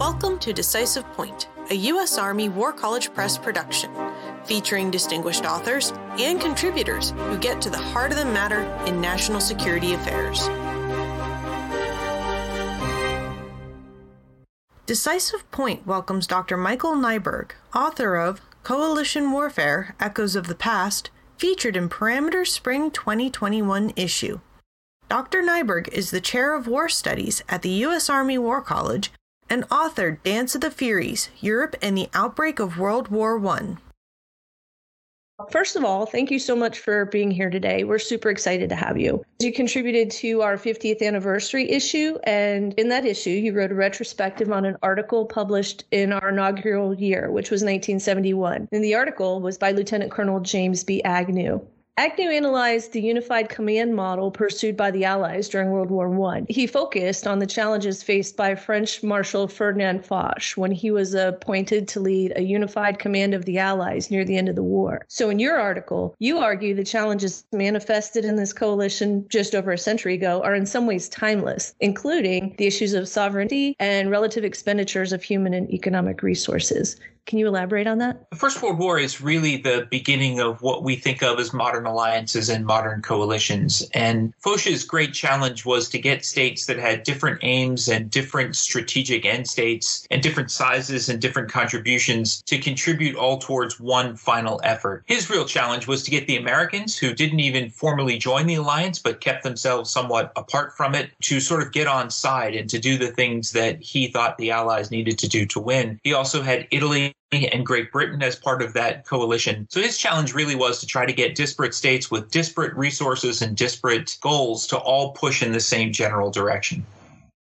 Welcome to Decisive Point, a U.S. Army War College Press production, featuring distinguished authors and contributors who get to the heart of the matter in national security affairs. Decisive Point welcomes Dr. Michael Neiberg, author of Coalition Warfare Echoes of the Past, featured in Parameter Spring 2021 issue. Dr. Neiberg is the Chair of War Studies at the U.S. Army War College and authored Dance of the Furies Europe and the Outbreak of World War I. First of all, thank you so much for being here today. We're super excited to have you. You contributed to our 50th anniversary issue, and in that issue, you wrote a retrospective on an article published in our inaugural year, which was 1971. And the article was by Lieutenant Colonel James B. Agnew. Agnew analyzed the unified command model pursued by the Allies during World War I. He focused on the challenges faced by French Marshal Ferdinand Foch when he was appointed to lead a unified command of the Allies near the end of the war. So, in your article, you argue the challenges manifested in this coalition just over a century ago are in some ways timeless, including the issues of sovereignty and relative expenditures of human and economic resources. Can you elaborate on that? The First World War is really the beginning of what we think of as modern alliances and modern coalitions. And Foch's great challenge was to get states that had different aims and different strategic end states and different sizes and different contributions to contribute all towards one final effort. His real challenge was to get the Americans, who didn't even formally join the alliance but kept themselves somewhat apart from it, to sort of get on side and to do the things that he thought the Allies needed to do to win. He also had Italy and Great Britain as part of that coalition. So his challenge really was to try to get disparate states with disparate resources and disparate goals to all push in the same general direction.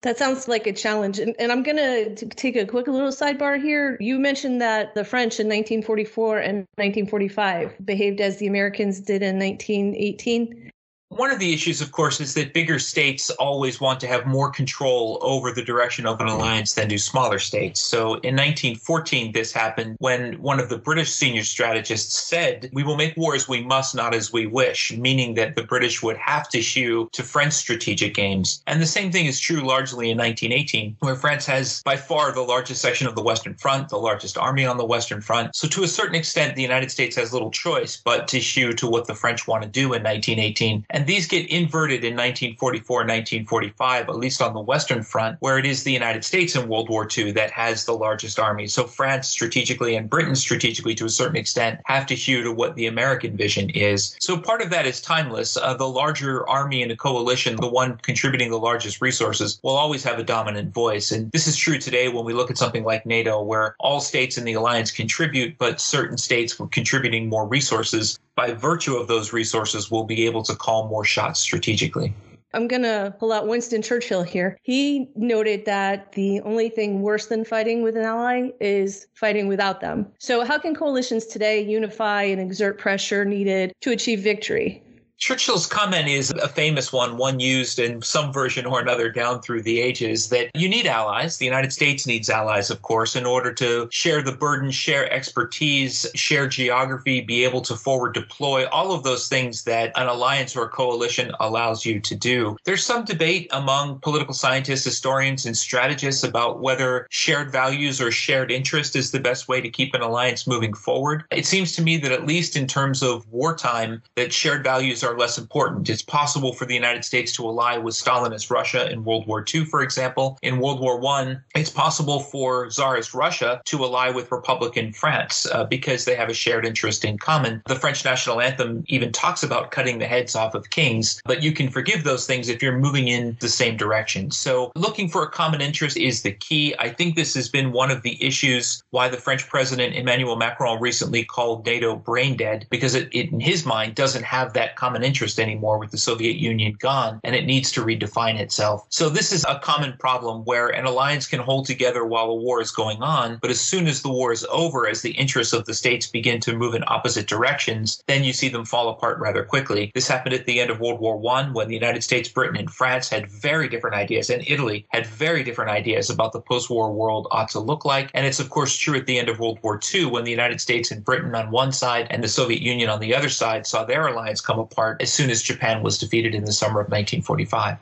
That sounds like a challenge. And, and I'm going to take a quick little sidebar here. You mentioned that the French in 1944 and 1945 behaved as the Americans did in 1918. One of the issues, of course, is that bigger states always want to have more control over the direction of an alliance than do smaller states. So in 1914, this happened when one of the British senior strategists said, We will make war as we must, not as we wish, meaning that the British would have to shew to French strategic aims. And the same thing is true largely in 1918, where France has by far the largest section of the Western Front, the largest army on the Western Front. So to a certain extent, the United States has little choice but to shew to what the French want to do in 1918. And and these get inverted in 1944 and 1945, at least on the Western Front, where it is the United States in World War II that has the largest army. So France strategically and Britain strategically, to a certain extent, have to hew to what the American vision is. So part of that is timeless. Uh, the larger army in a coalition, the one contributing the largest resources, will always have a dominant voice. And this is true today when we look at something like NATO, where all states in the alliance contribute, but certain states were contributing more resources by virtue of those resources, will be able to call more shots strategically. I'm going to pull out Winston Churchill here. He noted that the only thing worse than fighting with an ally is fighting without them. So, how can coalitions today unify and exert pressure needed to achieve victory? Churchill's comment is a famous one, one used in some version or another down through the ages, that you need allies. The United States needs allies, of course, in order to share the burden, share expertise, share geography, be able to forward deploy, all of those things that an alliance or a coalition allows you to do. There's some debate among political scientists, historians, and strategists about whether shared values or shared interest is the best way to keep an alliance moving forward. It seems to me that at least in terms of wartime, that shared values are less important. It's possible for the United States to ally with Stalinist Russia in World War II, for example. In World War I, it's possible for Tsarist Russia to ally with Republican France uh, because they have a shared interest in common. The French national anthem even talks about cutting the heads off of kings, but you can forgive those things if you're moving in the same direction. So looking for a common interest is the key. I think this has been one of the issues why the French president Emmanuel Macron recently called NATO brain dead because it, it in his mind doesn't have that common interest anymore with the Soviet Union gone, and it needs to redefine itself. So this is a common problem where an alliance can hold together while a war is going on, but as soon as the war is over, as the interests of the states begin to move in opposite directions, then you see them fall apart rather quickly. This happened at the end of World War I when the United States, Britain, and France had very different ideas, and Italy had very different ideas about the post-war world ought to look like. And it's of course true at the end of World War II when the United States and Britain on one side and the Soviet Union on the other side saw their alliance come apart as soon as Japan was defeated in the summer of 1945.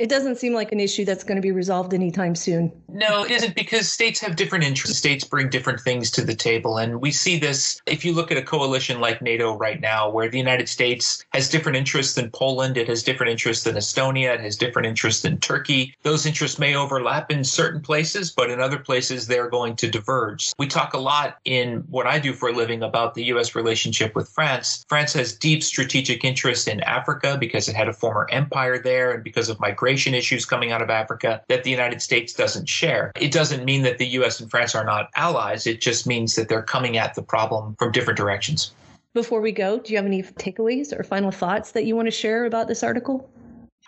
It doesn't seem like an issue that's going to be resolved anytime soon. No, it isn't because states have different interests. States bring different things to the table. And we see this if you look at a coalition like NATO right now, where the United States has different interests than Poland, it has different interests than Estonia, it has different interests than Turkey. Those interests may overlap in certain places, but in other places, they're going to diverge. We talk a lot in what I do for a living about the U.S. relationship with France. France has deep strategic interests in Africa because it had a former empire there and because of migration issues coming out of Africa that the United States doesn't share. It doesn't mean that the US and France are not allies, it just means that they're coming at the problem from different directions. Before we go, do you have any takeaways or final thoughts that you want to share about this article?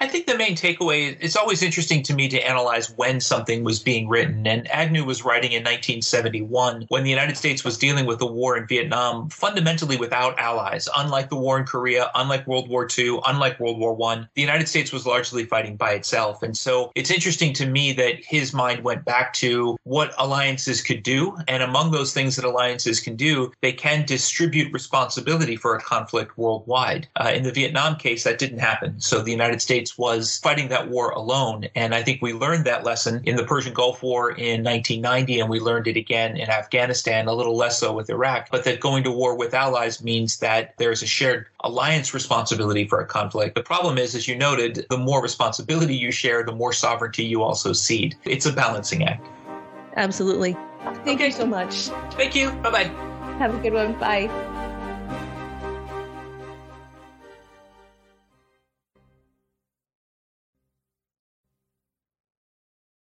I think the main takeaway is it's always interesting to me to analyze when something was being written. And Agnew was writing in 1971 when the United States was dealing with the war in Vietnam fundamentally without allies. Unlike the war in Korea, unlike World War II, unlike World War I, the United States was largely fighting by itself. And so it's interesting to me that his mind went back to what alliances could do. And among those things that alliances can do, they can distribute responsibility for a conflict worldwide. Uh, in the Vietnam case, that didn't happen. So the United States was fighting that war alone. And I think we learned that lesson in the Persian Gulf War in 1990, and we learned it again in Afghanistan, a little less so with Iraq. But that going to war with allies means that there's a shared alliance responsibility for a conflict. The problem is, as you noted, the more responsibility you share, the more sovereignty you also cede. It's a balancing act. Absolutely. Thank okay. you so much. Thank you. Bye bye. Have a good one. Bye.